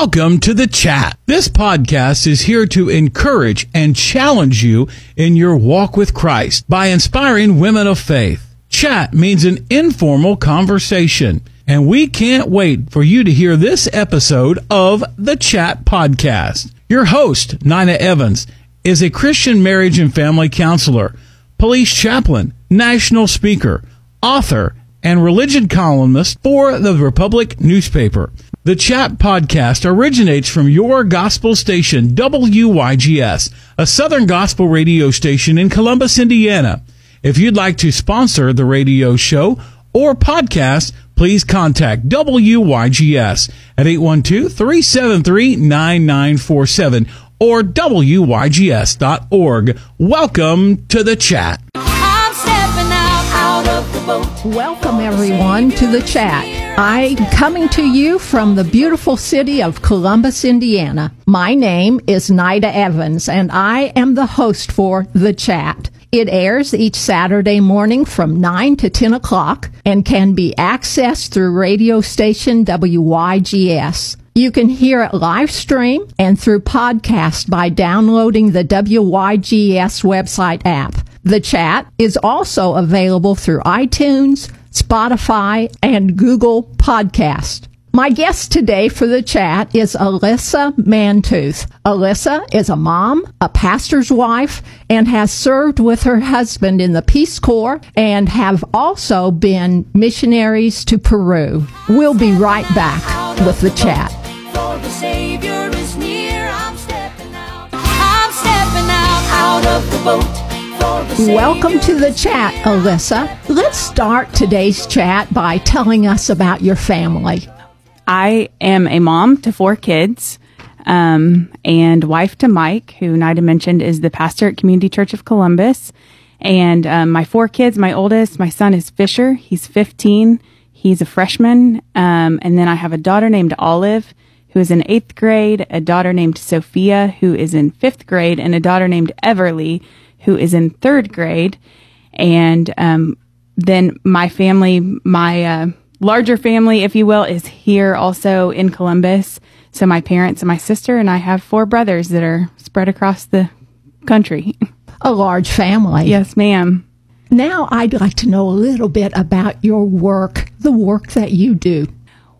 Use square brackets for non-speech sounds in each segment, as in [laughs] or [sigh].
Welcome to the chat. This podcast is here to encourage and challenge you in your walk with Christ by inspiring women of faith. Chat means an informal conversation, and we can't wait for you to hear this episode of the Chat Podcast. Your host, Nita Evans, is a Christian marriage and family counselor, police chaplain, national speaker, author, and religion columnist for the Republic newspaper. The Chat podcast originates from your gospel station, WYGS, a Southern gospel radio station in Columbus, Indiana. If you'd like to sponsor the radio show or podcast, please contact WYGS at 812-373-9947 or WYGS.org. Welcome to the chat. Welcome, everyone, to the chat. I'm coming to you from the beautiful city of Columbus, Indiana. My name is Nita Evans, and I am the host for The Chat. It airs each Saturday morning from 9 to 10 o'clock and can be accessed through radio station WYGS. You can hear it live stream and through podcast by downloading the WYGS website app. The chat is also available through iTunes, Spotify, and Google Podcast. My guest today for the chat is Alyssa Mantooth. Alyssa is a mom, a pastor's wife, and has served with her husband in the Peace Corps and have also been missionaries to Peru. We'll be right back with the chat. Welcome to the chat, Alyssa. Let's start today's chat by telling us about your family. I am a mom to four kids um, and wife to Mike, who Nita mentioned is the pastor at Community Church of Columbus. And um, my four kids, my oldest, my son is Fisher. He's 15. He's a freshman. Um, and then I have a daughter named Olive, who is in eighth grade, a daughter named Sophia, who is in fifth grade, and a daughter named Everly, who is in third grade. And um, then my family, my uh, larger family, if you will, is here also in Columbus. So my parents and my sister, and I have four brothers that are spread across the country. [laughs] A large family. yes, ma'am. Now, I'd like to know a little bit about your work, the work that you do.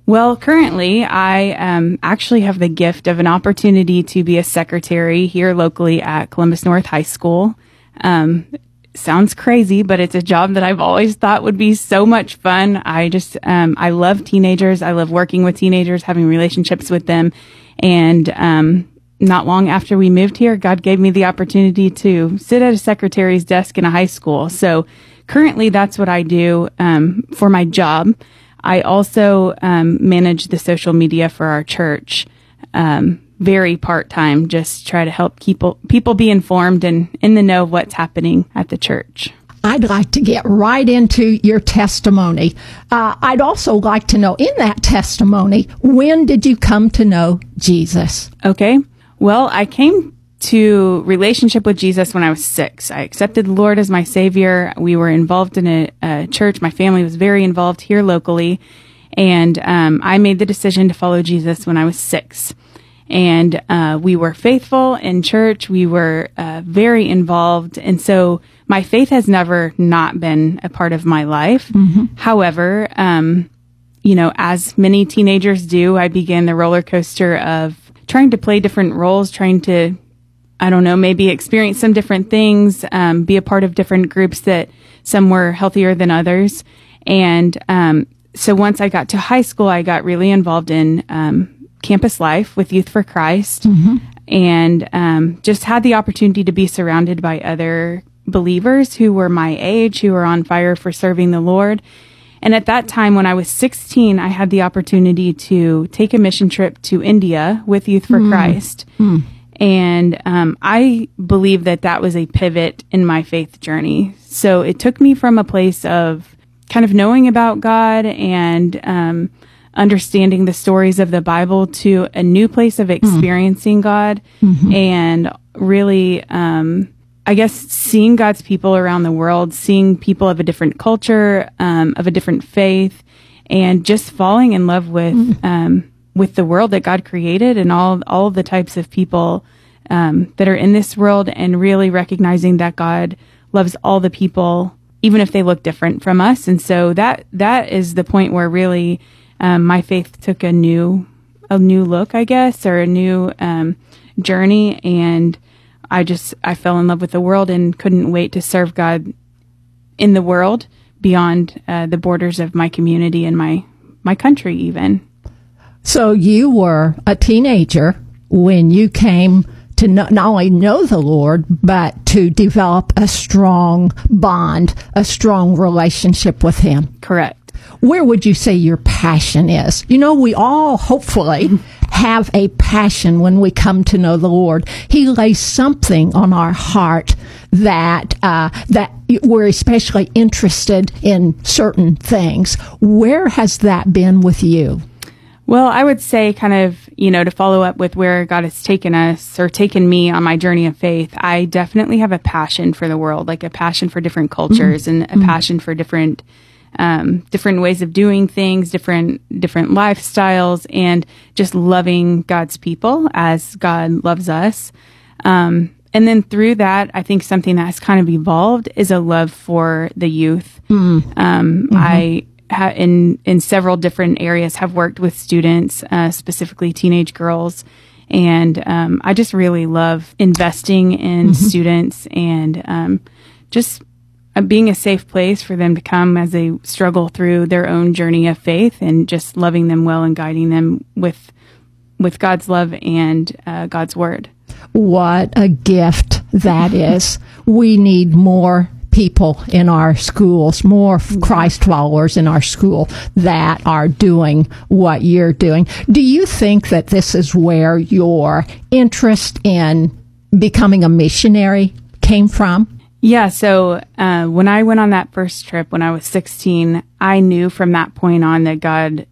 Well, currently, I um, actually have the gift of an opportunity to be a secretary here locally at Columbus North High School. Um, sounds crazy, but it's a job that I've always thought would be so much fun. I just, um, I love teenagers. I love working with teenagers, having relationships with them. And, um, not long after we moved here, God gave me the opportunity to sit at a secretary's desk in a high school. So currently that's what I do, um, for my job. I also, um, manage the social media for our church. Um, very part time, just try to help people people be informed and in the know of what's happening at the church. I'd like to get right into your testimony. Uh, I'd also like to know in that testimony, when did you come to know Jesus? Okay. Well, I came to relationship with Jesus when I was six. I accepted the Lord as my savior. We were involved in a, a church. My family was very involved here locally. And um, I made the decision to follow Jesus when I was six and uh, we were faithful in church. We were uh, very involved, and so my faith has never not been a part of my life. Mm-hmm. However, um, you know, as many teenagers do, I began the roller coaster of trying to play different roles, trying to, I don't know, maybe experience some different things, um, be a part of different groups that some were healthier than others, and um, so once I got to high school, I got really involved in um, campus life with Youth for Christ mm-hmm. and um, just had the opportunity to be surrounded by other believers who were my age, who were on fire for serving the Lord. And at that time, when I was 16, I had the opportunity to take a mission trip to India with Youth for mm. Christ. Mm. And um, I believe that that was a pivot in my faith journey. So it took me from a place of kind of knowing about God and um, understanding the stories of the Bible to a new place of mm-hmm. experiencing mm-hmm. God mm-hmm. and really, um, I guess, seeing God's people around the world, seeing people of a different culture, um, of a different faith, and just falling in love with mm-hmm. um, with the world that God created and all all the types of people um, that are in this world, and really recognizing that God loves all the people, even if they look different from us. And so that that is the point where really um, my faith took a new a new look, I guess, or a new um, journey, and I just I fell in love with the world and couldn't wait to serve God in the world beyond uh, the borders of my community and my my country even. So you were a teenager when you came to not, not only know the Lord, but to develop a strong bond, a strong relationship with Him. Correct. Where would you say your passion is? You know, we all hopefully have a passion when we come to know the Lord. He lays something on our heart that uh, that we're especially interested in certain things. Where has that been with you? Well, I would say, kind of, you know, to follow up with where God has taken us or taken me on my journey of faith, I definitely have a passion for the world, like a passion for different cultures mm-hmm. and a mm-hmm. passion for different, um, different ways of doing things, different, different lifestyles, and just loving God's people as God loves us. Um, and then through that, I think something that has kind of evolved is a love for the youth. Mm-hmm. Um, mm-hmm. I ha- in in several different areas have worked with students, uh, specifically teenage girls, and um, I just really love investing in mm-hmm. students and um, just uh, being a safe place for them to come as they struggle through their own journey of faith, and just loving them well and guiding them with with God's love and uh, God's word. What a gift that [laughs] is. We need more people in our schools, more Christ followers in our school that are doing what you're doing. Do you think that this is where your interest in becoming a missionary came from? Yeah, so uh, when I went on that first trip when I was 16, I knew from that point on that God,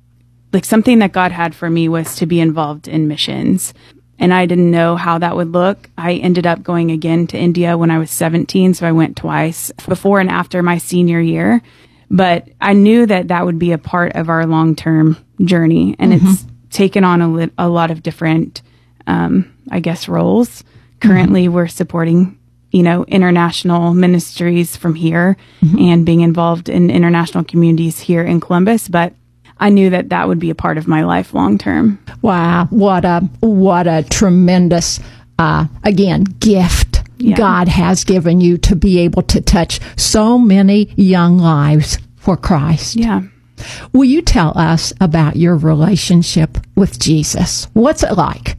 like something that God had for me was to be involved in missions and I didn't know how that would look. I ended up going again to India when I was 17, so I went twice before and after my senior year. But I knew that that would be a part of our long term journey, and mm-hmm. it's taken on a, li- a lot of different, um, I guess, roles. Currently, mm-hmm. we're supporting, you know, international ministries from here mm-hmm. and being involved in international communities here in Columbus, but I knew that that would be a part of my life long term. Wow, what a what a tremendous uh, again gift yeah. God has given you to be able to touch so many young lives for Christ. Yeah. Will you tell us about your relationship with Jesus? What's it like?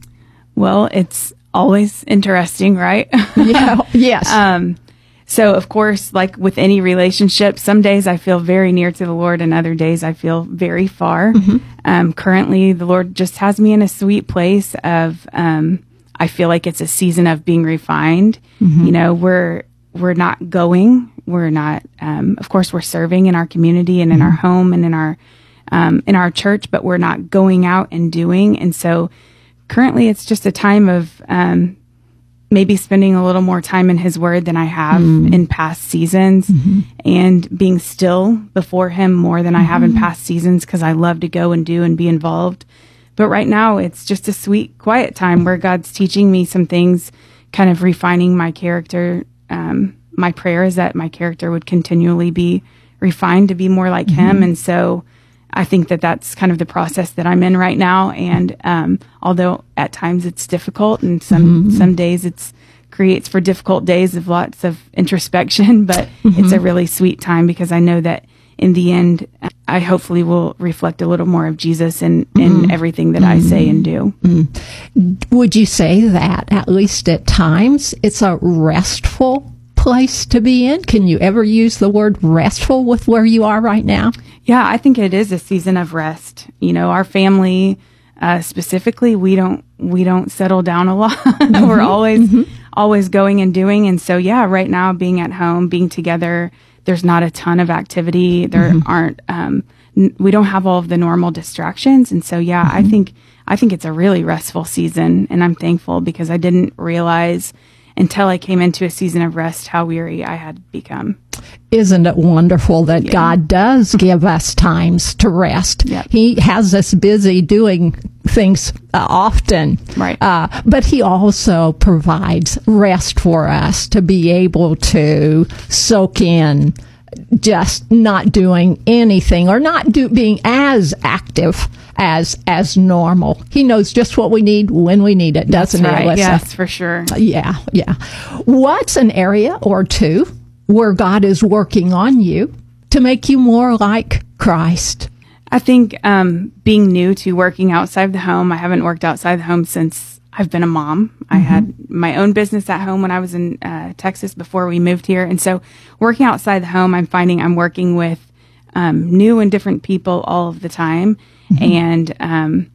Well, it's always interesting, right? [laughs] yeah. Yes. um, so, of course, like with any relationship, some days I feel very near to the Lord and other days I feel very far. Mm-hmm. Um, currently, the Lord just has me in a sweet place of, um, I feel like it's a season of being refined. Mm-hmm. You know, we're, we're not going, we're not, um, of course, we're serving in our community and in mm-hmm. our home and in our, um, in our church, but we're not going out and doing. And so currently it's just a time of, um, maybe spending a little more time in his word than I have mm. in past seasons mm-hmm. and being still before him more than. I have in mm-hmm. past seasons because I love to go and do and be involved. But right now it's just a sweet, quiet time where God's teaching me some things, kind of refining my character. Um, my prayer is that my character would continually be refined to be more like mm-hmm. him. And so, I think that that's kind of the process that I'm in right now. And um, although at times it's difficult, and some mm-hmm. some days it's creates for difficult days of lots of [laughs] introspection, but mm-hmm. it's a really sweet time because I know that in the end, I hopefully will reflect a little more of Jesus in, in mm-hmm. everything that I say and do. Mm-hmm. Would you say that, at least at times, it's a restful place to be in? Can you ever use the word restful with where you are right now? Yeah, I think it is a season of rest. You know, our family uh, specifically, we don't we don't settle down a lot. [laughs] Mm-hmm. We're always mm-hmm. always going and doing, and so yeah, right now being at home, being together, there's not a ton of activity. There mm-hmm. aren't. Um, n- we don't have all of the normal distractions, and so yeah, I mm-hmm. think I think it's a really restful season, and I'm thankful because I didn't realize until I came into a season of rest, how weary I had become. Isn't it wonderful that yeah. God does [laughs] give us times to rest? Yeah. He has us busy doing things uh, often. Right. Uh, but He also provides rest for us to be able to soak in just not doing anything or not do, being as active as as normal. He knows just what we need when we need it, doesn't That's he, right. Alyssa? Yes, for sure. Yeah, yeah. What's an area or two where God is working on you to make you more like Christ? I think um, being new to working outside the home, I haven't worked outside the home since I've been a mom. Mm-hmm. I had my own business at home when I was in uh, Texas before we moved here. And so working outside the home, I'm finding I'm working with um, new and different people all of the time. Mm-hmm. [laughs] And um,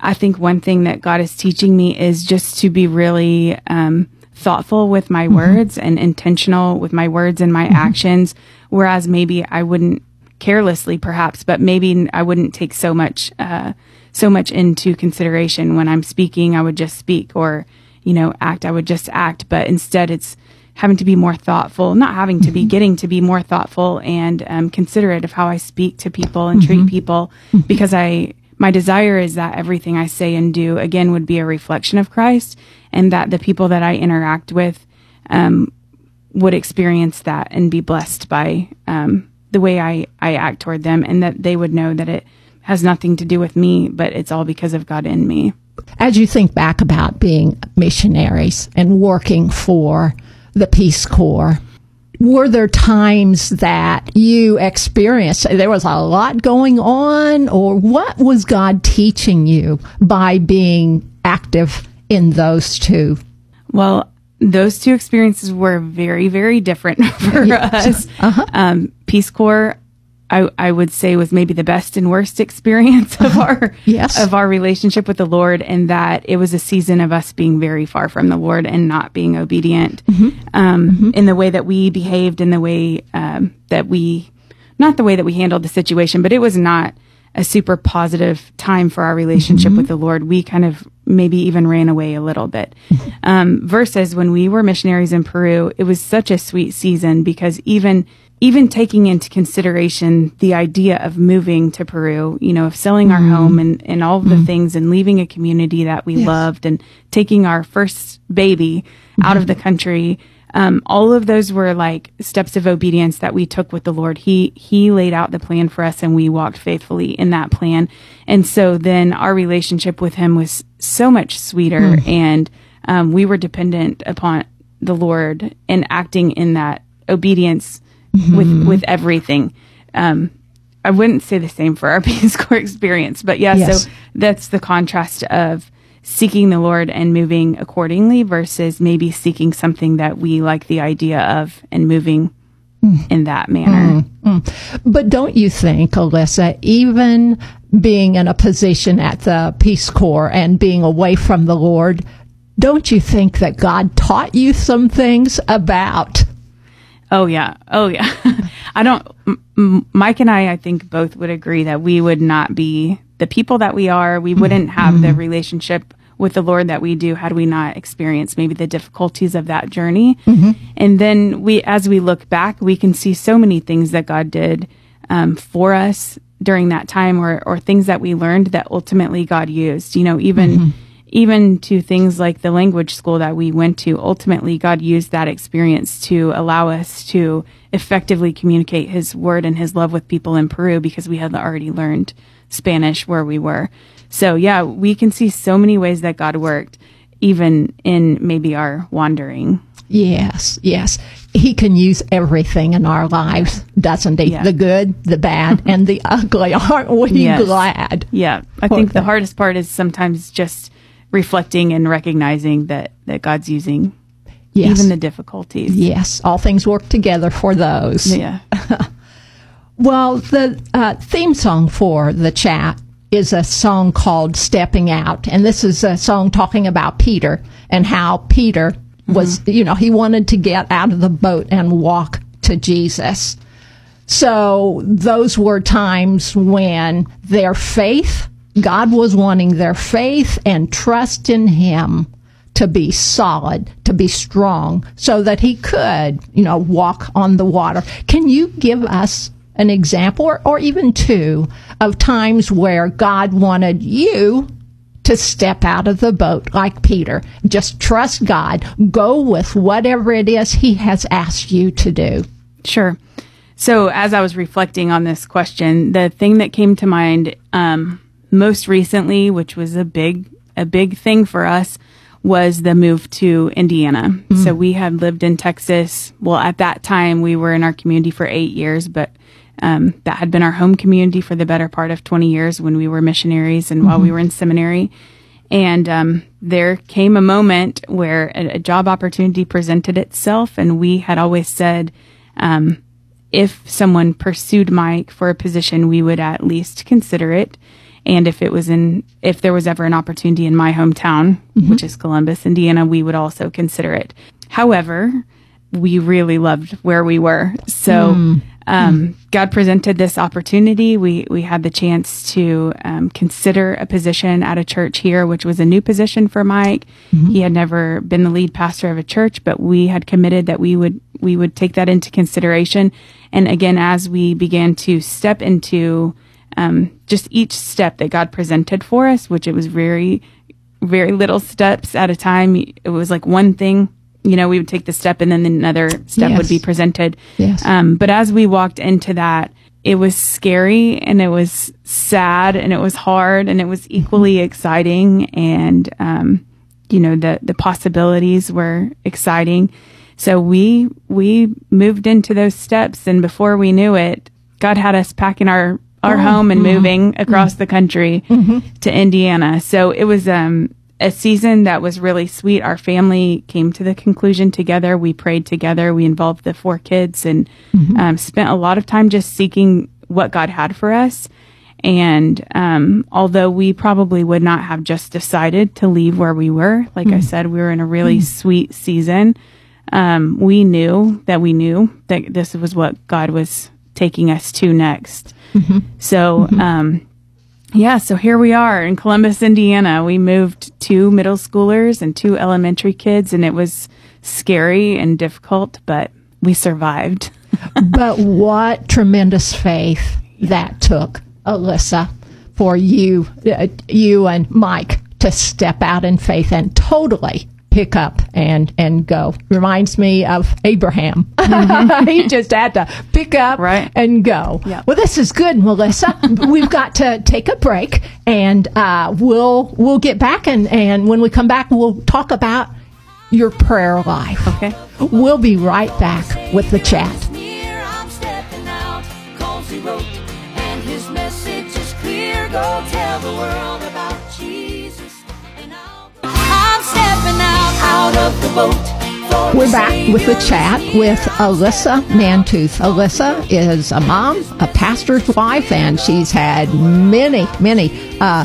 I think one thing that God is teaching me is just to be really um, thoughtful with my mm-hmm. words and intentional with my words and my mm-hmm. actions. Whereas maybe I wouldn't carelessly, perhaps, but maybe I wouldn't take so much, uh, so much into consideration when I'm speaking. I would just speak or, you know, act. I would just act. But instead, it's having to be more thoughtful, not having to be, mm-hmm. getting to be more thoughtful and um, considerate of how I speak to people and treat mm-hmm. people because I, my desire is that everything I say and do again would be a reflection of Christ and that the people that I interact with um, would experience that and be blessed by um, the way I, I act toward them and that they would know that it has nothing to do with me, but it's all because of God in me. As you think back about being missionaries and working for the Peace Corps, were there times that you experienced there was a lot going on or what was God teaching you by being active in those two? Well, those two experiences were very, very different [laughs] for us. Uh-huh. Um, Peace Corps, I, I would say was maybe the best and worst [laughs] experience of [laughs] our yes. of our relationship with the Lord, and that it was a season of us being very far from the Lord and not being obedient mm-hmm. Um, mm-hmm. in the way that we behaved, in the way um, that we, not the way that we handled the situation, but it was not a super positive time for our relationship mm-hmm. with the Lord. We kind of maybe even ran away a little bit. Mm-hmm. Um, versus when we were missionaries in Peru, it was such a sweet season because even even taking into consideration the idea of moving to Peru, you know, of selling mm. our mm-hmm. home and, and all of the mm. things and leaving a community that we yes. loved and taking our first baby mm. out of the country. Um, all of those were like steps of obedience that we took with the Lord. He, he laid out the plan for us and we walked faithfully in that plan. And so then our relationship with him was so much sweeter mm. and, um, we were dependent upon the Lord and acting in that obedience mm-hmm. with with everything. Um, I wouldn't say the same for our [laughs] Peace Corps experience, but yeah, yes. so that's the contrast of seeking the Lord and moving accordingly versus maybe seeking something that we like the idea of and moving mm. in that manner. Mm. Mm. But don't you think, Alyssa, even being in a position at the Peace Corps and being away from the Lord, don't you think that God taught you some things about Oh yeah. Oh yeah. [laughs] I don't, M- Mike and I, I think both would agree that we would not be the people that we are. We wouldn't have mm-hmm. the relationship with the Lord that we do had we not experienced maybe the difficulties of that journey. Mm-hmm. And then we, as we look back, we can see so many things that God did um, for us during that time or, or things that we learned that ultimately God used, you know, even, mm-hmm even to things like the language school that we went to, ultimately God used that experience to allow us to effectively communicate his word and his love with people in Peru because we had already learned Spanish where we were. So yeah, we can see so many ways that God worked even in maybe our wandering. Yes, yes. He can use everything in our lives, doesn't he? Yeah. The good, the bad, and the ugly. [laughs] Aren't we yes. glad? Yeah. I think the hardest part is sometimes just reflecting and recognizing that, that God's using yes. even the difficulties. Yes, all things work together for those. Yeah. [laughs] well, the uh, theme song for the chat is a song called Stepping Out. And this is a song talking about Peter and how Peter was, mm-hmm. you know, he wanted to get out of the boat and walk to Jesus. So those were times when their faith God was wanting their faith and trust in Him to be solid, to be strong, so that he could, you know, walk on the water. Can you give us an example or, or even two of times where God wanted you to step out of the boat like Peter? Just trust God, go with whatever it is he has asked you to do. Sure. So as I was reflecting on this question, the thing that came to mind um, most recently, which was a big a big thing for us, was the move to Indiana. Mm-hmm. So we had lived in Texas. Well, at that time, we were in our community for eight years, but um, that had been our home community for the better part of 20 years when we were missionaries and mm-hmm. while we mm-hmm. were in seminary. And um, there came a moment where a, a, job opportunity presented itself, and we had always said, um, if someone pursued Mike for a position, we would at least consider it. And if it was in, if there was ever an opportunity in my hometown, mm-hmm. which is Columbus, Indiana, we would also consider it. However, we really loved where we were. So, mm. Um, God presented this opportunity. We we had the chance to um, consider a position at a church here, which was a new position for Mike. Mm-hmm. He had never been the lead pastor of a church, but we had committed that we would we would take that into consideration. And again, as we began to step into um, just each step that God presented for us, which it was very very little steps at a time. It was like one thing you know, we would take the step and then another step yes. would be presented. Yes. Um, but as we walked into that, it was scary and it was sad and it was hard and it was equally exciting. And, um, you know, the, the possibilities were exciting. So we, we moved into those steps and before we knew it, God had us packing our, our oh, home and mm-hmm. moving across mm-hmm. the country mm-hmm. to Indiana. So it was, um, a season that was really sweet. Our family came to the conclusion together. We prayed together. We involved the four kids and mm-hmm. um, spent a lot of time just seeking what God had for us. And um, although we probably would not have just decided to leave where we were, like mm-hmm. I said, we were in a really mm-hmm. sweet season. Um, we knew that we knew that this was what God was taking us to next. Mm-hmm. So, mm-hmm. um, yeah, so here we are in Columbus, Indiana. We moved two middle schoolers and two elementary kids, and it was scary and difficult, but we survived. [laughs] but what tremendous faith that took, Alyssa, for you, uh, you and Mike to step out in faith and totally pick up and and go. Reminds me of Abraham. Mm-hmm. [laughs] he just had to pick up right. and go. Yep. Well, this is good, Melissa. We've got to take a break, and uh, we'll we'll get back and and when we come back, we'll talk about your prayer life. Okay. We'll be right back with the chat. Go We're back with the chat with Alyssa Mantooth. Alyssa is a mom, a pastor's wife, and she's had many, many uh,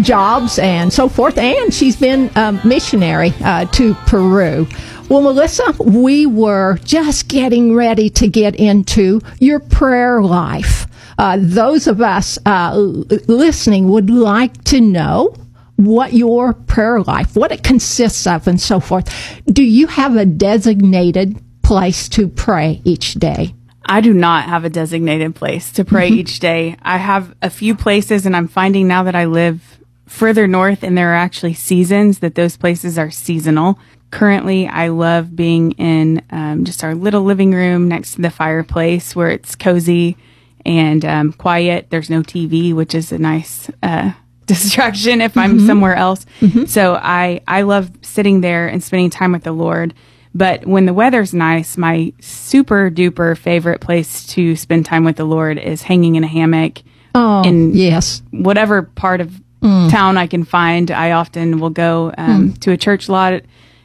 jobs and so forth, and she's been a missionary uh, to Peru. Well, Melissa, we were just getting ready to get into your prayer life. Uh, those of us uh, listening would like to know what your prayer life, what it consists of, and so forth. Do you have a designated place to pray each day? I do not have a designated place to pray mm-hmm. each day. I have a few places, and I'm finding now that I live further north and there are actually seasons that those places are seasonal. Currently, I love being in um, just our little living room next to the fireplace where it's cozy and um, quiet. There's no TV, which is a nice uh, [laughs] distraction if I'm mm-hmm. somewhere else. Mm-hmm. So I I love sitting there and spending time with the Lord. But when the weather's nice, my super duper favorite place to spend time with the Lord is hanging in a hammock. Oh, in yes. Whatever part of mm. town I can find, I often will go um, mm. to a church lot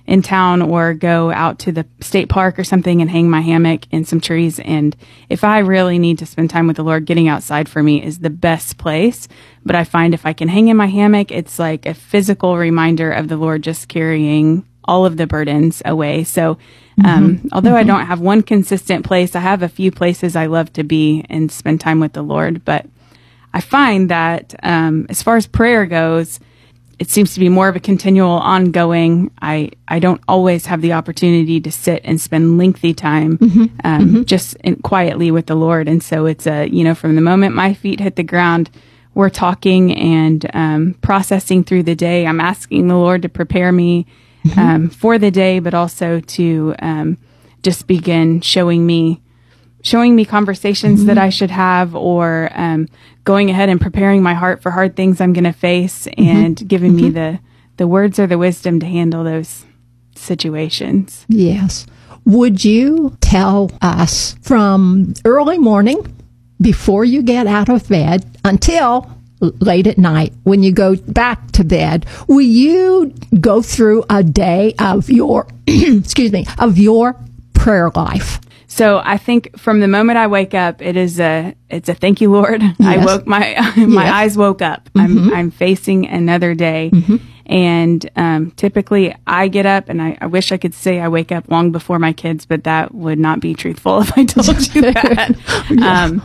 in town or go out to the state park or something and hang my hammock in some trees. And if I really need to spend time with the Lord, getting outside for me is the best place. But I find if I can hang in my hammock, it's like a physical reminder of the Lord just carrying all of the burdens away. So, um, mm-hmm. although mm-hmm. I don't have one consistent place, I have a few places I love to be and spend time with the Lord. But I find that, um, as far as prayer goes, it seems to be more of a continual ongoing. I, I don't always have the opportunity to sit and spend lengthy time, Mm-hmm. um, just in, quietly with the Lord. And so it's a, you know, from the moment my feet hit the ground, we're talking and, um, processing through the day. I'm asking the Lord to prepare me, Mm-hmm. um, for the day, but also to, um, just begin showing me, showing me conversations that mm-hmm. I should have or um, going ahead and preparing my heart for hard things I'm going to face mm-hmm. and giving me mm-hmm. the the words or the wisdom to handle those situations. Yes. Would you tell us from early morning before you get out of bed until late at night when you go back to bed will you go through a day of your [clears throat] excuse me of your prayer life So I think from the moment I wake up, it is a it's a thank you, Lord. [laughs] I woke my [laughs] my Yes. eyes woke up. I'm I'm facing another day, and um, typically I get up, and I, I wish I could say I wake up long before my kids, but that would not be truthful [laughs] if I told you that. um,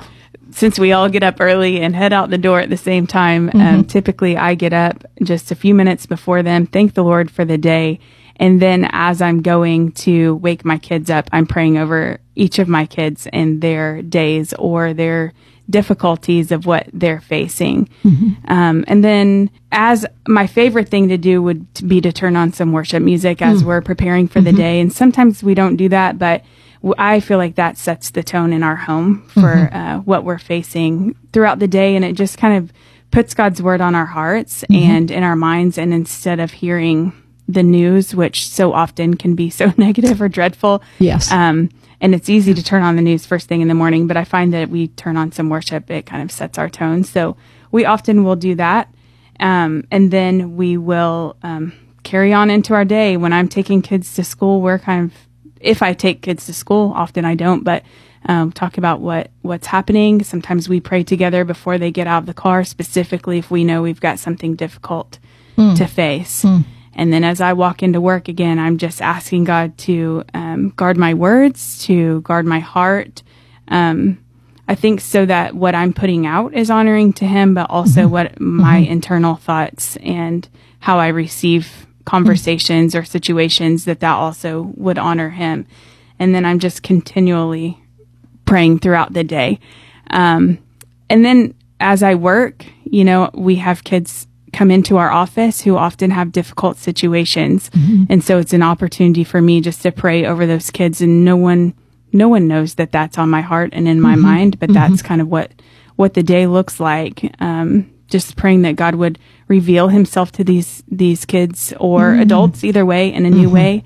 since we all get up early and head out the door at the same time, um, typically I get up just a few minutes before them, thank the Lord for the day. And then as I'm going to wake my kids up, I'm praying over each of my kids and their days or their difficulties of what they're facing. Um, and then as my favorite thing to do would be to turn on some worship music as we're preparing for the day. And sometimes we don't do that, but I feel like that sets the tone in our home for uh, what we're facing throughout the day, and it just kind of puts God's word on our hearts and in our minds. And instead of hearing the news, which so often can be so [laughs] negative or dreadful, Yes. um, and it's easy to turn on the news first thing in the morning, but I find that we turn on some worship, it kind of sets our tone. So we often will do that. Um, and then we will um, carry on into our day. When I'm taking kids to school, we're kind of, if I take kids to school, often I don't, but um, talk about what what's happening. Sometimes we pray together before they get out of the car, specifically if we know we've got something difficult to face. And then as I walk into work again, I'm just asking God to um, guard my words, to guard my heart. Um, I think so that what I'm putting out is honoring to Him, but also what my internal thoughts and how I receive conversations or situations that that also would honor Him. And then I'm just continually praying throughout the day. Um, and then as I work, you know, we have kids come into our office who often have difficult situations. And so it's an opportunity for me just to pray over those kids and no one, no one knows that that's on my heart and in my mind, but that's kind of what, what the day looks like. Um, just praying that God would reveal himself to these, these kids or adults either way in a new way.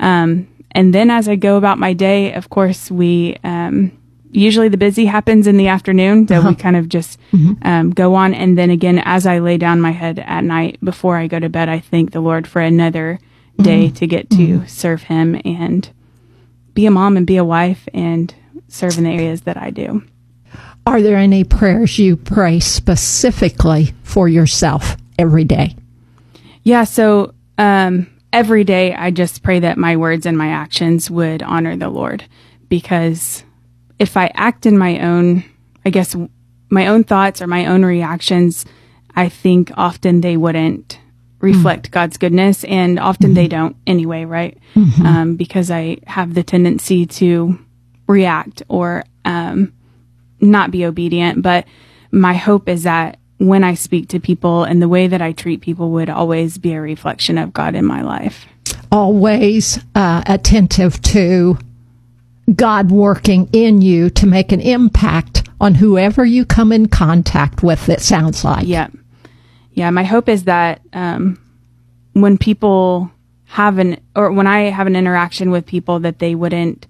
Um, and then as I go about my day, of course, we, um, usually the busy happens in the afternoon. So we kind of just, um, go on. And then again, as I lay down my head at night before I go to bed, I thank the Lord for another day to get to serve him and be a mom and be a wife and serve in the areas that I do. Are there any prayers you pray specifically for yourself every day? Yeah. So, um, every day I just pray that my words and my actions would honor the Lord because if I act in my own, I guess, my own thoughts or my own reactions, I think often they wouldn't reflect God's goodness and often they don't anyway, right? Um, because I have the tendency to react or, um, not be obedient. But my hope is that when I speak to people and the way that I treat people would always be a reflection of God in my life. Always uh, attentive to God working in you to make an impact on whoever you come in contact with, it sounds like. Yeah. Yeah. My hope is that, um, when people have an, or when I have an interaction with people that they wouldn't,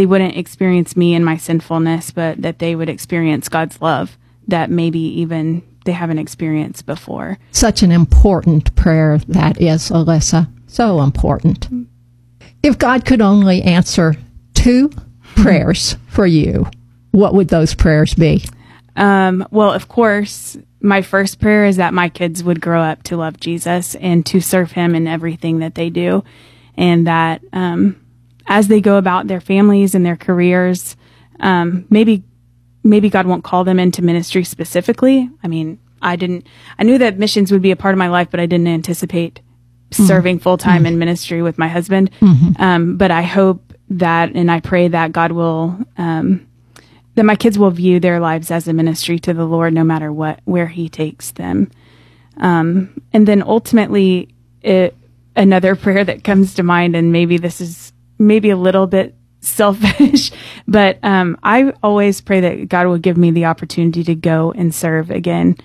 they wouldn't experience me and my sinfulness, but that they would experience God's love that maybe even they haven't experienced before. Such an important prayer that is, Alyssa. So important. If God could only answer two prayers for you, what would those prayers be? Um, well, of course, my first prayer is that my kids would grow up to love Jesus and to serve him in everything that they do. And that, um, as they go about their families and their careers, um, maybe, maybe God won't call them into ministry specifically. I mean, I didn't, I knew that missions would be a part of my life, but I didn't anticipate serving full time in ministry with my husband. Um, but I hope that, and I pray that God will, um, that my kids will view their lives as a ministry to the Lord, no matter what, where He takes them. Um, and then ultimately, it, another [laughs] prayer that comes to mind, and maybe this is maybe a little bit selfish, [laughs] but um, I always pray that God will give me the opportunity to go and serve again.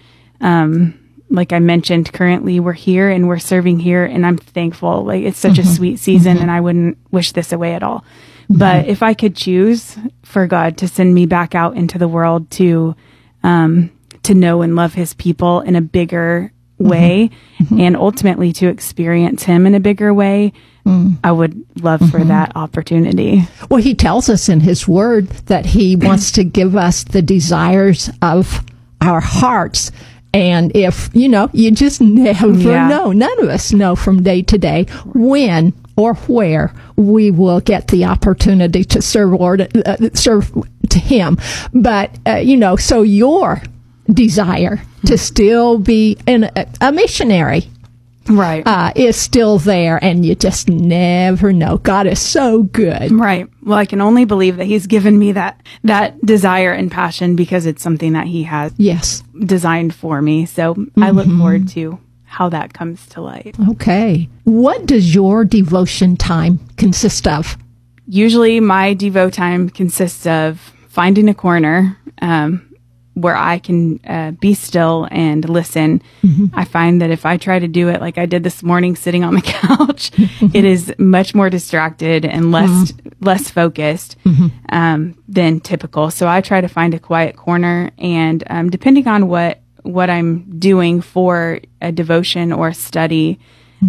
Um, like I mentioned, currently we're here and we're serving here, and I'm thankful. Like it's such a sweet season, and I wouldn't wish this away at all. But if I could choose for God to send me back out into the world to um, to know and love His people in a bigger way, and ultimately to experience Him in a bigger way, I would love for that opportunity. Well, he tells us in his word that he [clears throat] wants to give us the desires of our hearts. And if, you know, you just never Yeah. know, none of us know from day to day when or where we will get the opportunity to serve Lord, uh, serve to him. But, uh, you know, so your desire to still be in a, a missionary Right. uh, is still there, and you just never know. God is so good. Right. Well, I can only believe that he's given me that that desire and passion because it's something that he has Yes. designed for me. So I look forward to how that comes to light. Okay. What does your devotion time consist of? Usually, my Devo time consists of finding a corner um, where I can uh, be still and listen. I find that if I try to do it like I did this morning, sitting on the [laughs] couch, it is much more distracted and less less focused um, than typical. So I try to find a quiet corner, and um, depending on what what I'm doing for a devotion or a study.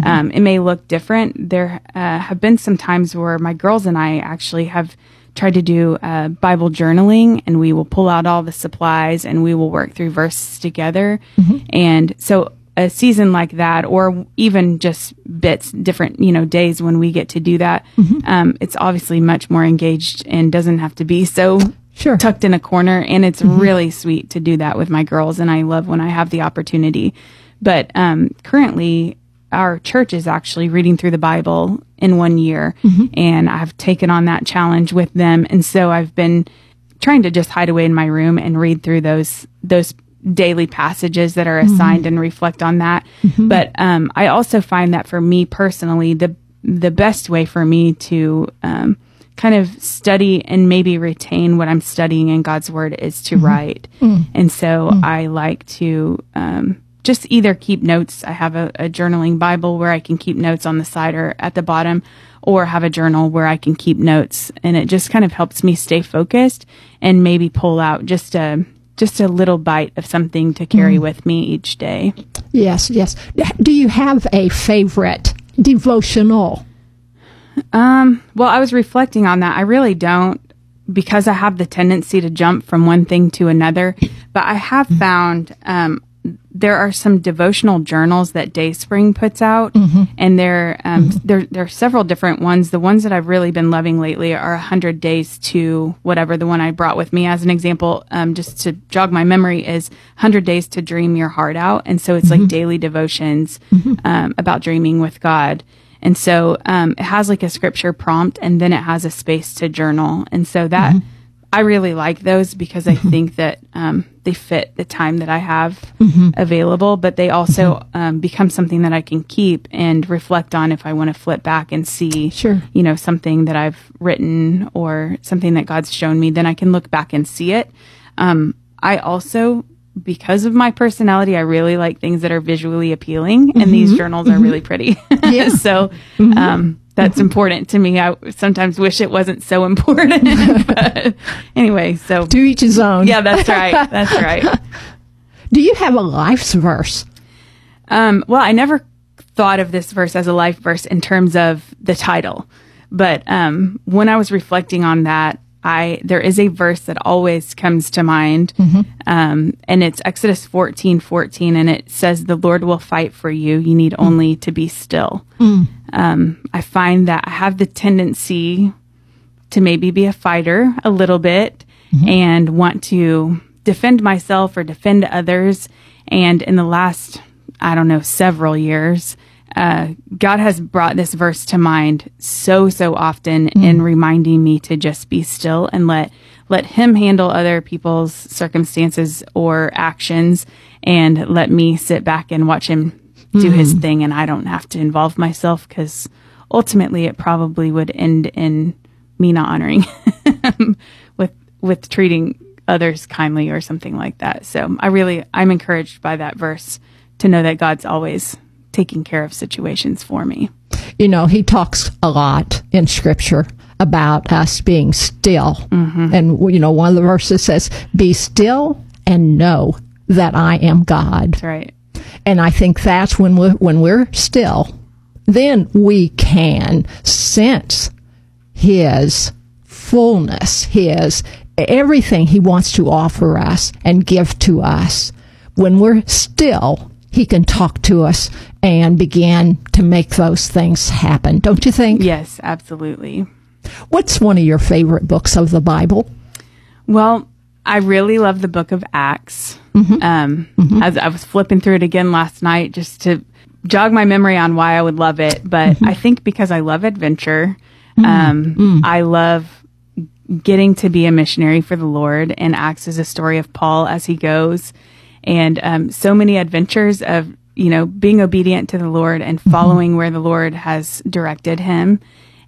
Um, it may look different. There uh, have been some times where my girls and I actually have tried to do uh, Bible journaling, and we will pull out all the supplies and we will work through verses together. And so, a season like that, or even just bits, different you know days when we get to do that, um, it's obviously much more engaged and doesn't have to be so Sure. tucked in a corner and it's really sweet to do that with my girls and I love when I have the opportunity. But um, currently our church is actually reading through the Bible in one year and I've taken on that challenge with them and so I've been trying to just hide away in my room and read through those those daily passages that are assigned and reflect on that. But um, I also find that for me personally the the best way for me to um, kind of study and maybe retain what I'm studying in God's Word is to write. And so I like to um, just either keep notes. I have a, a journaling Bible where I can keep notes on the side or at the bottom, or have a journal where I can keep notes. And it just kind of helps me stay focused and maybe pull out just a just a little bite of something to carry with me each day. Yes, yes. Do you have a favorite devotional? Um, well, I was reflecting on that. I really don't because I have the tendency to jump from one thing to another, but I have found um, there are some devotional journals that Dayspring puts out, and there um, there there are several different ones. The ones that I've really been loving lately are hundred days to whatever. The one I brought with me as an example, um, just to jog my memory is hundred days to dream your heart out, and so it's like daily devotions um, about dreaming with God. And so um, it has like a scripture prompt and then it has a space to journal. And so that I really like those because I think that um, they fit the time that I have available, but they also um, become something that I can keep and reflect on if I want to flip back and see, Sure. you know, something that I've written or something that God's shown me. Then I can look back and see it. Um, I also because of my personality, I really like things that are visually appealing, and these journals are really pretty. [laughs] Yeah. so um, that's important to me. I sometimes wish it wasn't so important. [laughs] but anyway, so To each his own. yeah, that's right. That's right. [laughs] Do you have a life's verse? Um, well, I never thought of this verse as a life verse in terms of the title, but um, when I was reflecting on that, I there is a verse that always comes to mind, um, and it's Exodus fourteen fourteen, and it says, "The Lord will fight for you. You need only to be still." Um, I find that I have the tendency to maybe be a fighter a little bit and want to defend myself or defend others. And in the last, I don't know, several years, uh, God has brought this verse to mind so, so often in reminding me to just be still and let, let him handle other people's circumstances or actions and let me sit back and watch him do his thing. And I don't have to involve myself because ultimately it probably would end in me not honoring him [laughs] with, with treating others kindly or something like that. So I really, I'm encouraged by that verse to know that God's always taking care of situations for me. You know, he talks a lot in scripture about us being still. Mm-hmm. And, you know, one of the verses says, Be still and know that I am God. That's right. And I think that's when we're, when we're still, then we can sense his fullness, his everything he wants to offer us and give to us. When we're still, he can talk to us and begin to make those things happen. Don't you think? Yes, absolutely. What's one of your favorite books of the Bible? Well, I really love the book of Acts. Mm-hmm. Um, mm-hmm. As I was flipping through it again last night just to jog my memory on why I would love it. But mm-hmm. I think because I love adventure, um, mm. I love getting to be a missionary for the Lord. And Acts is a story of Paul as he goes, and um, so many adventures of you know being obedient to the Lord and mm-hmm. following where the Lord has directed him.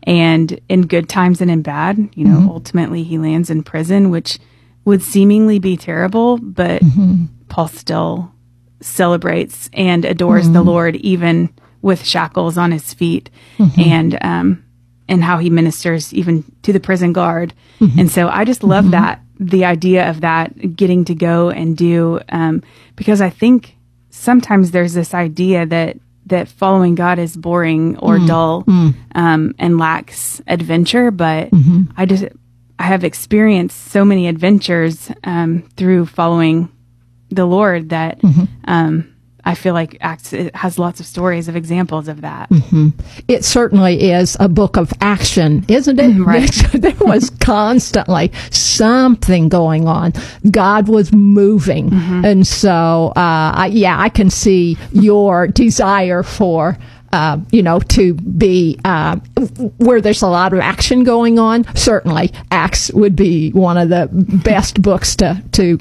And in good times and in bad, you know, mm-hmm. ultimately he lands in prison, which would seemingly be terrible, but mm-hmm. Paul still celebrates and adores the Lord even with shackles on his feet and um and how he ministers even to the prison guard. And so I just love that the idea of that getting to go and do um because I think sometimes there's this idea that that following God is boring or dull um and lacks adventure, but I just I have experienced so many adventures um, through following the Lord that um, I feel like Acts it has lots of stories of examples of that. It certainly is a book of action, isn't it? Right. [laughs] there was [laughs] constantly something going on. God was moving. And so, uh, I, yeah, I can see your desire for. Uh, you know, to be uh, where there's a lot of action going on. Certainly, Acts would be one of the best books to to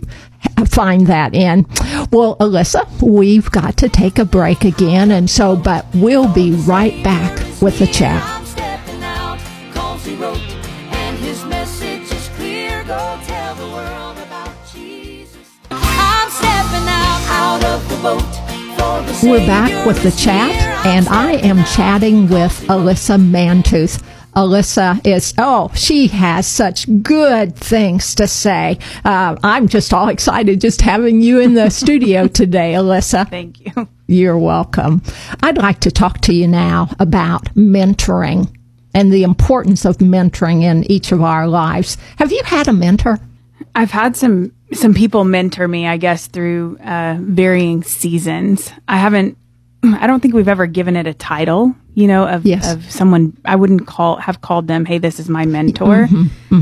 find that in. Well, Alyssa, we've got to take a break again, and so, but we'll be right back with the chat. I'm stepping out, 'cause he wrote, and his message is clear. Go tell the world about Jesus. I'm stepping out, out of the boat. for the We're back with the chat, and I am chatting with Alyssa Mantooth. Alyssa is, oh, she has such good things to say. Uh, I'm just all excited just having you in the [laughs] studio today, Alyssa. Thank you. You're welcome. I'd like to talk to you now about mentoring and the importance of mentoring in each of our lives. Have you had a mentor? I've had some some people mentor me, I guess, through uh, varying seasons. I haven't. I don't think we've ever given it a title, you know, of Yes. of someone. I wouldn't call have called them, "Hey, this is my mentor."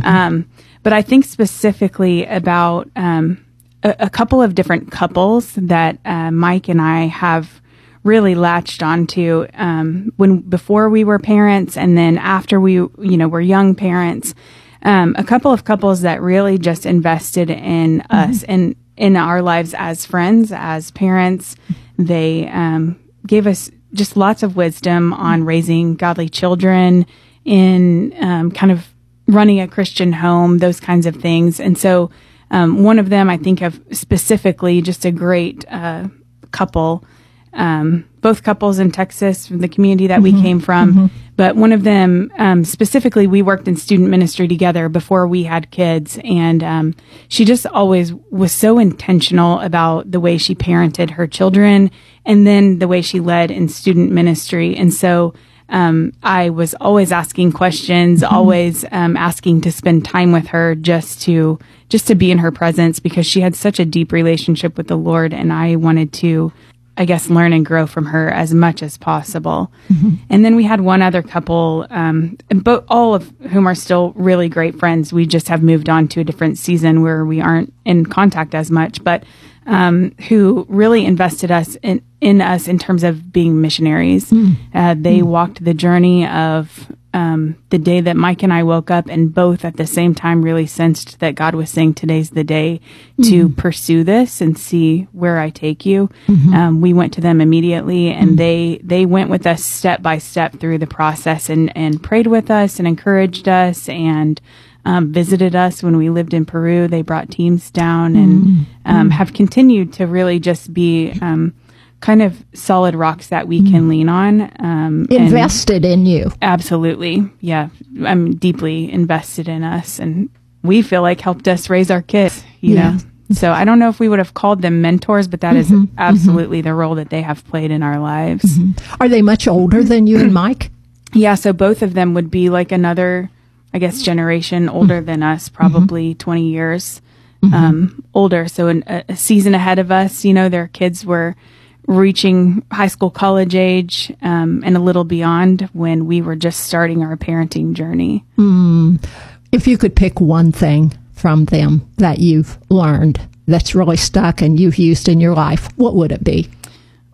Um, but I think specifically about um, a, a couple of different couples that uh, Mike and I have really latched onto um, when before we were parents, and then after we, you know, were young parents um, a couple of couples that really just invested in us and in our lives as friends, as parents. They um, gave us just lots of wisdom on raising godly children, in um, kind of running a Christian home, those kinds of things. And so, um, one of them I think of specifically just a great uh, couple um, both couples in Texas from the community that we came from. But one of them, um, specifically, we worked in student ministry together before we had kids. And um, she just always was so intentional about the way she parented her children and then the way she led in student ministry. And so um, I was always asking questions, always um, asking to spend time with her just to just to be in her presence because she had such a deep relationship with the Lord, and I wanted to I guess, learn and grow from her as much as possible. And then we had one other couple, um, but all of whom are still really great friends. We just have moved on to a different season where we aren't in contact as much. But um, who really invested us in, in us in terms of being missionaries. Uh, they walked the journey of um, the day that Mike and I woke up, and both at the same time really sensed that God was saying, "Today's the day to pursue this and see where I take you." Um, we went to them immediately, and they they went with us step by step through the process and and prayed with us and encouraged us and um, visited us when we lived in Peru. They brought teams down and um, have continued to really just be um, kind of solid rocks that we can mm. lean on. Um, Invested in you. absolutely, yeah, I'm deeply invested in us, and we feel like helped us raise our kids. You Yeah. know. So I don't know if we would have called them mentors, but that is mm-hmm. Mm-hmm. absolutely the role that they have played in our lives. Mm-hmm. Are they much older than you and Mike? [clears throat] Yeah, so both of them would be like another, I guess, generation older than us, probably 20 years um, older. So an, a season ahead of us, you know, their kids were reaching high school, college age, um, and a little beyond when we were just starting our parenting journey. If you could pick one thing from them that you've learned that's really stuck and you've used in your life, what would it be?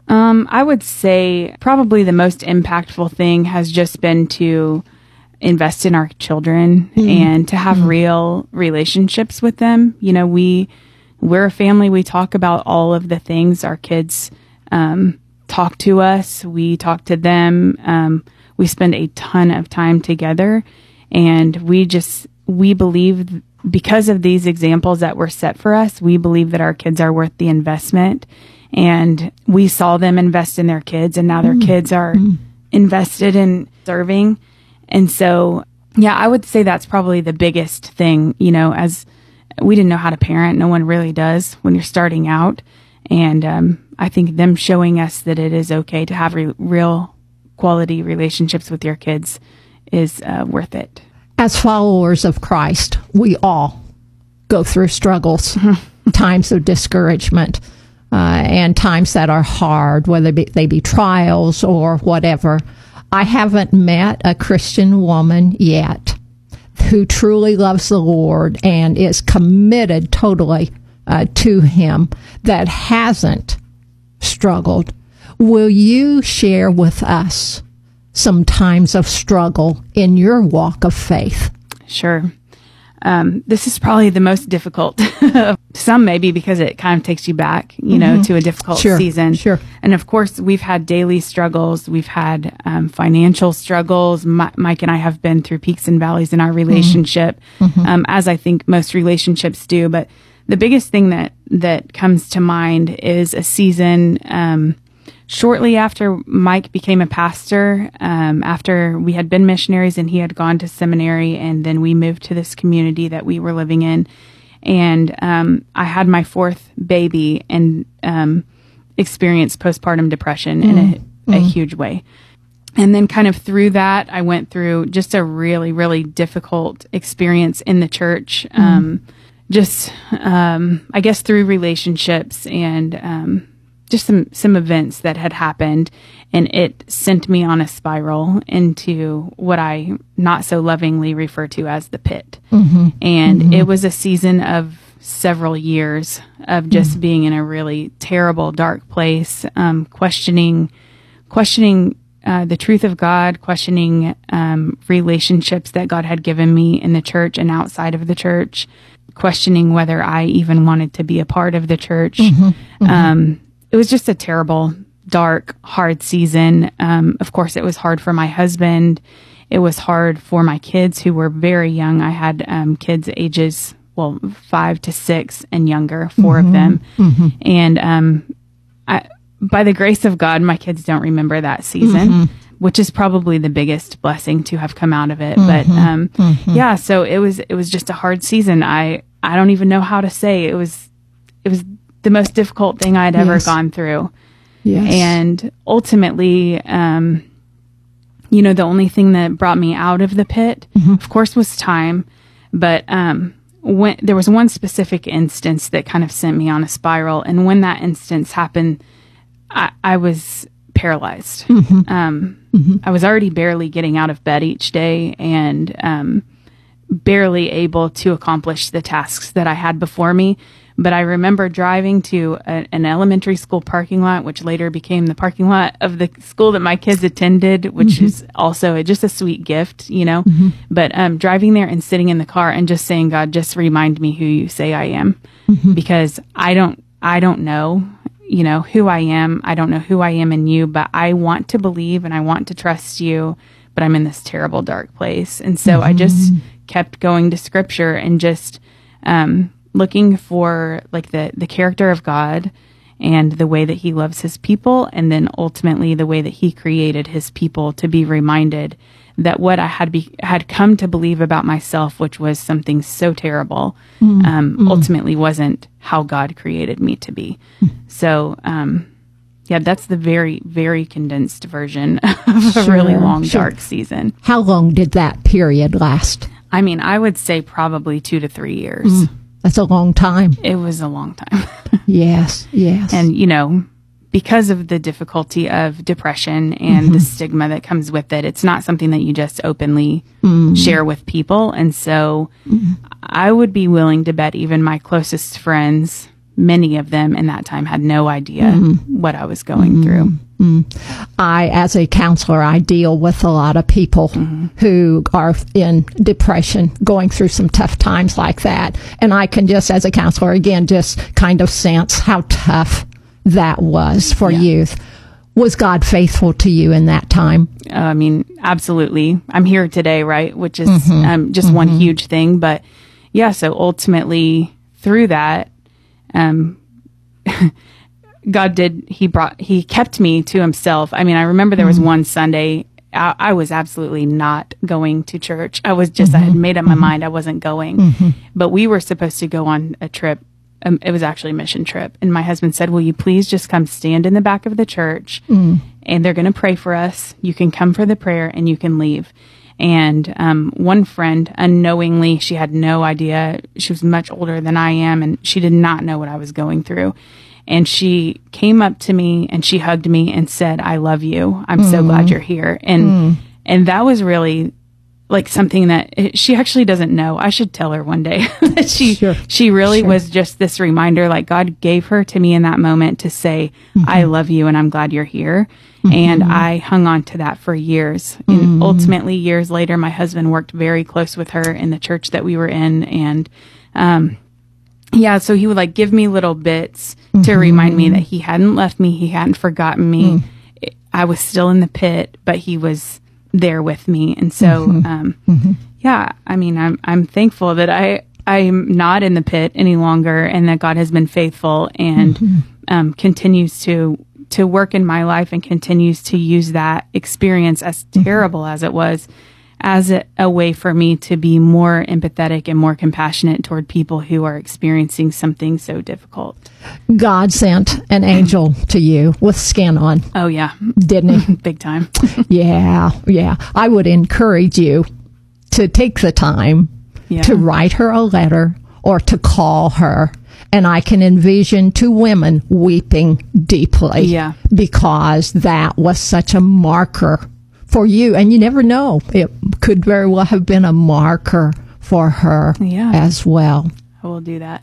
Um, I would say probably the most impactful thing has just been to invest in our children and to have real relationships with them. You know, we we're a family. We talk about all of the things our kids um, talk to us. We talk to them. Um, we spend a ton of time together, and we just we believe because of these examples that were set for us, we believe that our kids are worth the investment. And we saw them invest in their kids, and now their kids are invested in serving. And so, yeah, I would say that's probably the biggest thing, you know, as we didn't know how to parent. No one really does when you're starting out. And um, I think them showing us that it is okay to have re- real quality relationships with your kids is uh, worth it. As followers of Christ, we all go through struggles, [laughs] times of discouragement, uh, and times that are hard, whether be, they be trials or whatever. I haven't met a Christian woman yet who truly loves the Lord and is committed totally uh, to Him that hasn't struggled. Will you share with us some times of struggle in your walk of faith? Sure. Um, this is probably the most difficult. [laughs] Some maybe because it kind of takes you back, you know, to a difficult Sure, season. sure. And of course, we've had daily struggles. We've had um, financial struggles. Mi- Mike and I have been through peaks and valleys in our relationship, Um, as I think most relationships do. But the biggest thing that that comes to mind is a season. Um, shortly after Mike became a pastor, um, after we had been missionaries and he had gone to seminary, and then we moved to this community that we were living in, and um, I had my fourth baby and um, experienced postpartum depression in a, a huge way. And then, kind of through that, I went through just a really, really difficult experience in the church. Um, just, um, I guess, through relationships and um, just some some events that had happened, and it sent me on a spiral into what I not so lovingly refer to as the pit. And it was a season of several years of just being in a really terrible, dark place, um, questioning, questioning uh, the truth of God, questioning um, relationships that God had given me in the church and outside of the church, questioning whether I even wanted to be a part of the church. Um, it was just a terrible, dark, hard season. Um, of course, it was hard for my husband. It was hard for my kids who were very young. I had um, kids ages, well, five to six and younger, 4 of them. And um, I, by the grace of God, my kids don't remember that season, which is probably the biggest blessing to have come out of it. But um, yeah, so it was it was just a hard season. I I don't even know how to say it was it was the most difficult thing I'd ever Yes. gone through. Yes. And ultimately, um, you know, the only thing that brought me out of the pit, of course, was time. But um, when there was one specific instance that kind of sent me on a spiral, and when that instance happened, I, I was paralyzed. Um, I was already barely getting out of bed each day, and um, barely able to accomplish the tasks that I had before me. But I remember driving to a, an elementary school parking lot, which later became the parking lot of the school that my kids attended, which is also a, just a sweet gift, you know. But um, driving there and sitting in the car and just saying, God, just remind me who you say I am, because I don't, I don't know, you know, who I am. I don't know who I am in you, but I want to believe and I want to trust you. But I'm in this terrible dark place, and so I just kept going to Scripture and just um, looking for like the the character of God and the way that He loves His people, and then ultimately the way that He created His people to be reminded that what I had be, had come to believe about myself, which was something so terrible, um, ultimately wasn't how God created me to be. So. Um, yeah, that's the very, very condensed version [laughs] of a really long, sure. dark season. How long did that period last? I mean, I would say probably two to three years. That's a long time. It was a long time. [laughs] Yes, yes. and, you know, because of the difficulty of depression and the mm-hmm. stigma that comes with it, it's not something that you just openly mm-hmm. share with people. And so mm-hmm. I would be willing to bet even my closest friends, many of them in that time had no idea what I was going through. I, as a counselor, I deal with a lot of people who are in depression, going through some tough times like that. And I can just, as a counselor, again, just kind of sense how tough that was for Yeah. youth. Was God faithful to you in that time? Uh, I mean, absolutely. I'm here today, right? Which is um, just one huge thing. But yeah, so ultimately through that, um, [laughs] God did, he brought, he kept me to himself. I mean, I remember there was one Sunday, I, I was absolutely not going to church. I was just, I had made up my mind I wasn't going. But we were supposed to go on a trip. Um, it was actually a mission trip. And my husband said, Will you please just come stand in the back of the church and they're going to pray for us? You can come for the prayer and you can leave. And um, one friend, unknowingly, she had no idea. She was much older than I am, and she did not know what I was going through. And she came up to me and she hugged me and said, "I love you. I'm so glad you're here." And and that was really like something that it- she actually doesn't know. I should tell her one day [laughs] that she Sure. she really was just this reminder like God gave her to me in that moment to say, I mm-hmm. love you and I'm glad you're here. Mm-hmm. And I hung on to that for years. And mm. ultimately years later my husband worked very close with her in the church that we were in and um yeah, so he would like give me little bits to mm-hmm. remind me that he hadn't left me, he hadn't forgotten me. Mm. I was still in the pit, but he was there with me. And so, um, yeah, I mean, I'm I'm thankful that I I'm not in the pit any longer, and that God has been faithful and um, continues to to work in my life and continues to use that experience, as terrible as it was, as a, a way for me to be more empathetic and more compassionate toward people who are experiencing something so difficult. God sent an angel [laughs] to you with skin on, Oh yeah, didn't he? [laughs] big time. [laughs] yeah, yeah. I would encourage you to take the time Yeah. to write her a letter or to call her. And I can envision two women weeping deeply. Yeah. Because that was such a marker for you. And you never know. It could very well have been a marker for her Yeah. as well. I will do that.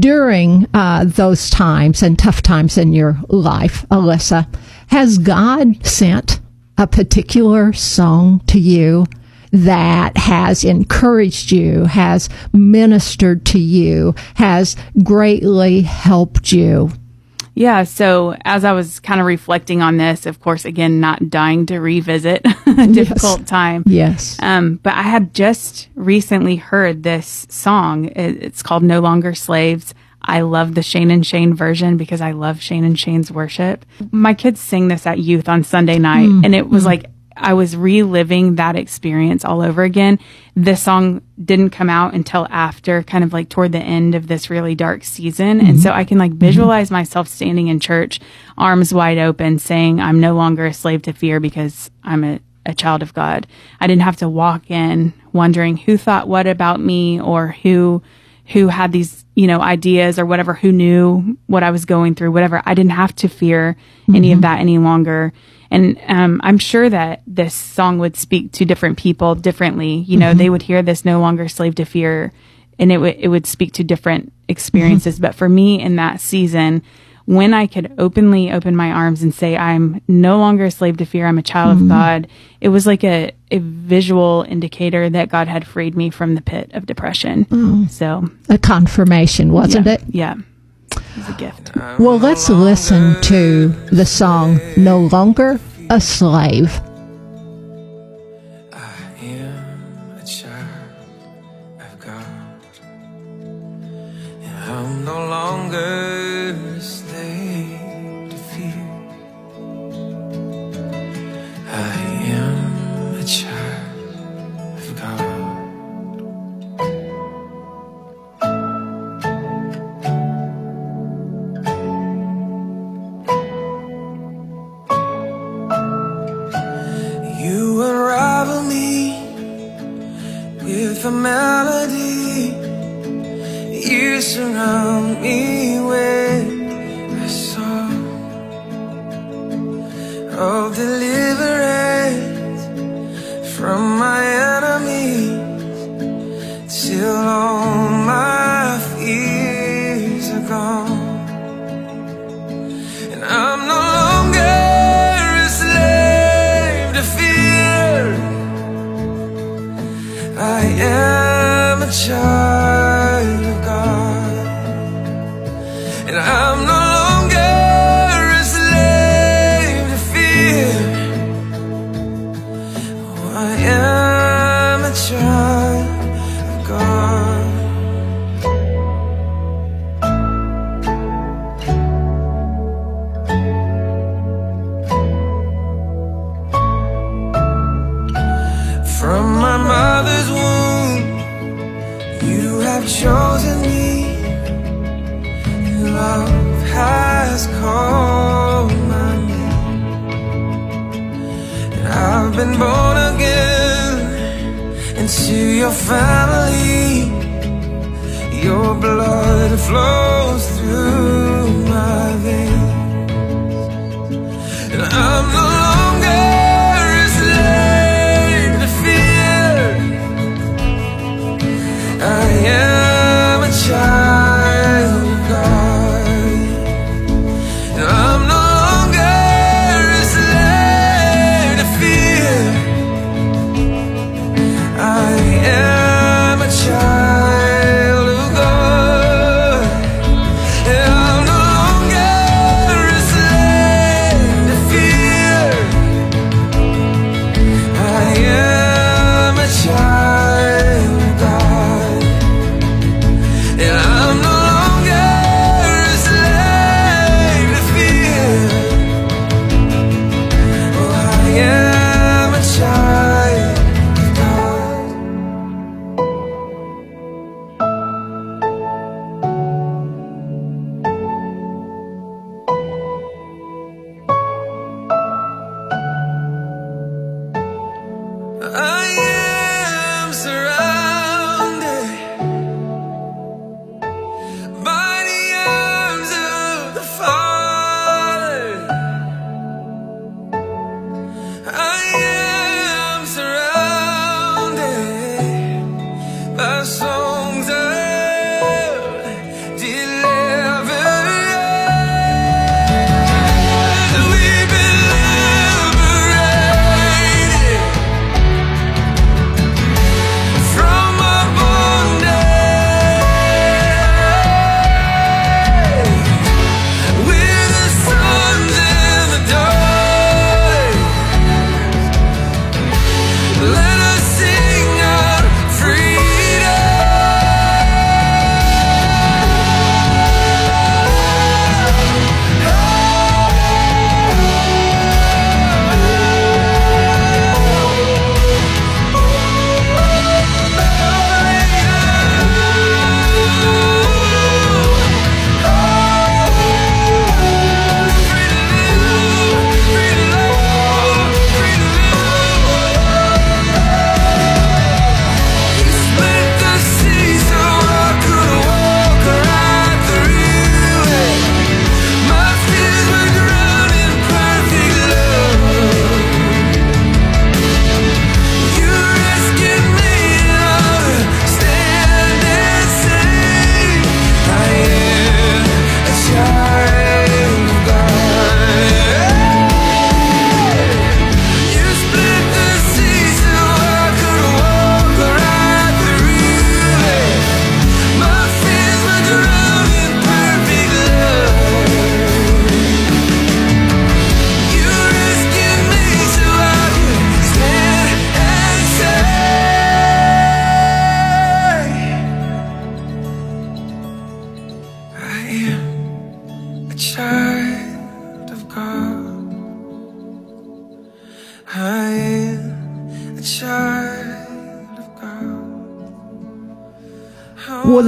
During uh, those times and tough times in your life, Alyssa, has God sent a particular song to you that has encouraged you, has ministered to you, has greatly helped you? Yeah. So as I was kind of reflecting on this, of course, again, not dying to revisit [laughs] a difficult time. Yes. Um, but I had just recently heard this song. It's called No Longer Slaves. I love the Shane and Shane version because I love Shane and Shane's worship. My kids sing this at youth on Sunday night, and it was like I was reliving that experience all over again. This song didn't come out until after kind of like toward the end of this really dark season. And mm-hmm. so I can like mm-hmm. visualize myself standing in church, arms wide open, saying, I'm no longer a slave to fear because I'm a, a child of God. I didn't have to walk in wondering who thought what about me or who who had these, you know, ideas or whatever, who knew what I was going through, whatever. I didn't have to fear any of mm-hmm. that any longer. And um, I'm sure that this song would speak to different people differently. You know, they mm-hmm. would hear this no longer slave to fear and it would it would speak to different experiences. Mm-hmm. But for me in that season, when I could openly open my arms and say, I'm no longer a slave to fear, I'm a child of mm-hmm. God, it was like a, a visual indicator that God had freed me from the pit of depression. Mm. So, A confirmation, wasn't yeah, it? Yeah. It was a gift. Um, well, let's listen to the song No Longer a Slave. am a child of God. And I'm no longer a melody. You surround me with am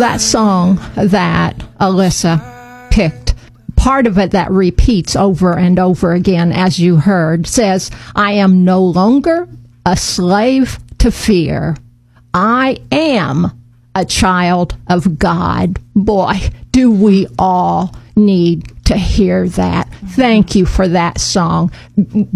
that song that Alyssa picked, part of it that repeats over and over again, as you heard, says, I am no longer a slave to fear. I am a child of God. Boy, do we all need to hear that. Thank you for that song.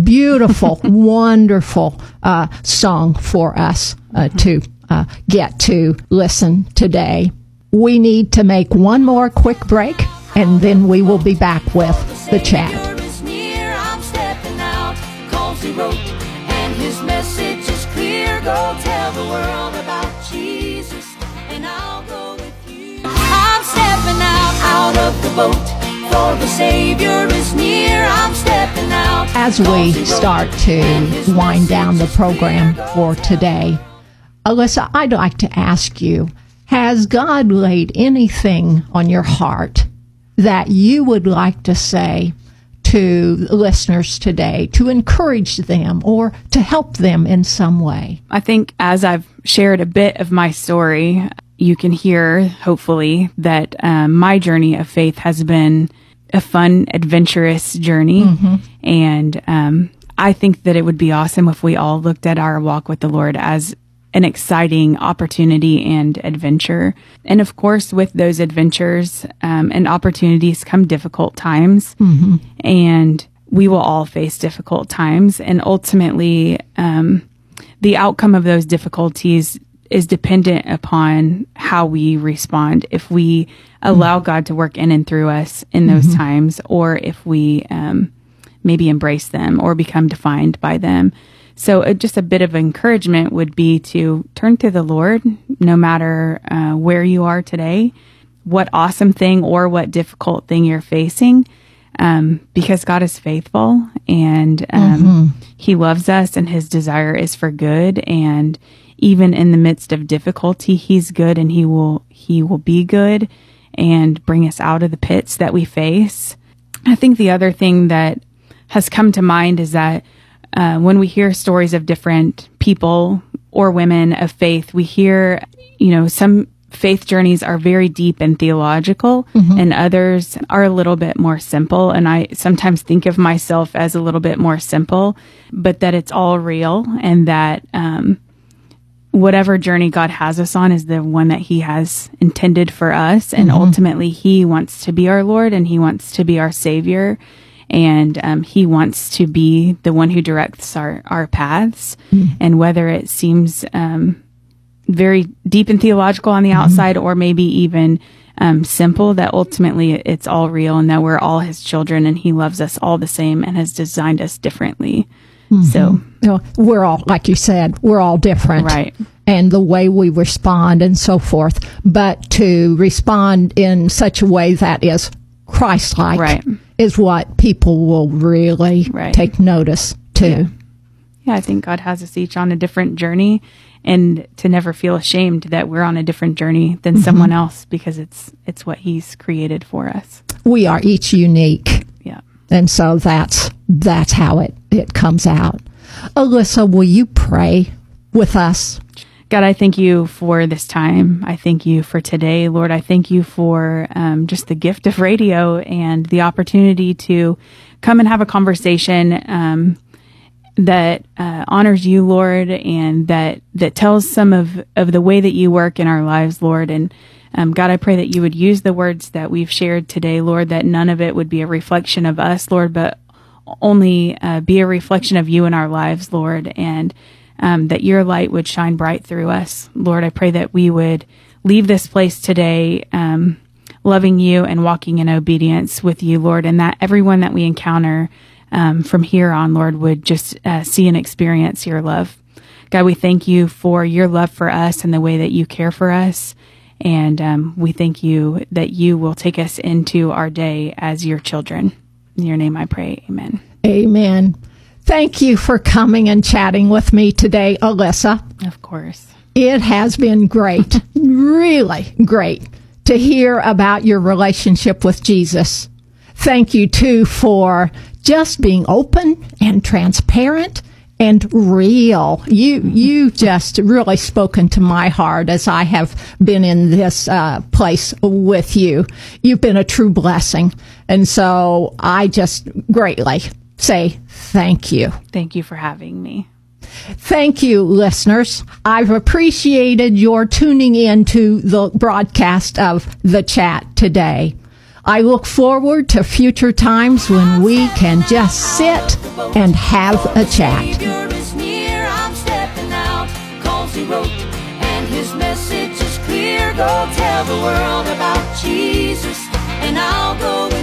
Beautiful, [laughs] wonderful uh, song for us uh, to uh, get to listen today. We need to make one more quick break, and then we will be back with the chat. Savior is near, I'm stepping out. Cause he wrote, and his message is clear. Go tell the world about Jesus, and I'll go with you. I'm stepping out, out of the boat. For the Savior is near, I'm stepping out. As we start to wind down the program for today, Alyssa, I'd like to ask you Has God laid anything on your heart that you would like to say to listeners today to encourage them or to help them in some way? I think as I've shared a bit of my story, you can hear, hopefully, that um, my journey of faith has been a fun, adventurous journey. And um, I think that it would be awesome if we all looked at our walk with the Lord as an exciting opportunity and adventure. And of course, with those adventures um, and opportunities come difficult times. And we will all face difficult times. And ultimately, um, the outcome of those difficulties is dependent upon how we respond. If we allow God to work in and through us in those times, or if we um, maybe embrace them or become defined by them. So, uh, just a bit of encouragement would be to turn to the Lord, no matter uh, where you are today, what awesome thing or what difficult thing you're facing um, because God is faithful and um, He loves us, and His desire is for good. And even in the midst of difficulty, He's good, and He will He will be good and bring us out of the pits that we face. I think the other thing that has come to mind is that uh, when we hear stories of different people or women of faith, we hear, you know, some faith journeys are very deep and theological and others are a little bit more simple. And I sometimes think of myself as a little bit more simple, but that it's all real and that, um, whatever journey God has us on is the one that He has intended for us. And ultimately, He wants to be our Lord and He wants to be our Savior. And um, He wants to be the one who directs our, our paths. And whether it seems um, very deep and theological on the outside or maybe even um, simple, that ultimately it's all real and that we're all His children and He loves us all the same and has designed us differently. So, You know, we're all, like you said, we're all different. Right. And the way we respond and so forth. But to respond in such a way that is Christ like Right. Is what people will really Right. take notice to. Yeah, I think God has us each on a different journey and to never feel ashamed that we're on a different journey than mm-hmm. someone else because it's it's what he's created for us. We are each unique. Yeah. And so that's that's how it, it comes out. Alyssa, will you pray with us? God, I thank you for this time. I thank you for today, Lord. I thank you for um, just the gift of radio and the opportunity to come and have a conversation um, that uh, honors you, Lord, and that that tells some of of the way that you work in our lives, Lord. And um, God, I pray that you would use the words that we've shared today, Lord. That none of it would be a reflection of us, Lord, but only uh, be a reflection of you in our lives, Lord, and um, that your light would shine bright through us. Lord, I pray that we would leave this place today um, loving you and walking in obedience with you, Lord, and that everyone that we encounter um, from here on, Lord, would just uh, see and experience your love. God, we thank you for your love for us and the way that you care for us. And um, we thank you that you will take us into our day as your children. In your name I pray. Amen. Amen. Thank you for coming and chatting with me today, Alyssa. Of course. It has been great, [laughs] really great to hear about your relationship with Jesus. Thank you too for just being open and transparent and real. You you just really spoken to my heart as I have been in this uh, place with you. You've been a true blessing, and so I just greatly say thank you. Thank you for having me. Thank you, listeners. I've appreciated your tuning in to the broadcast of The Chat today. I look forward to future times when we can just sit and have a chat. Savior is near, I'm stepping out. Cause he wrote, and his message is clear. Go tell the world about Jesus, and I'll go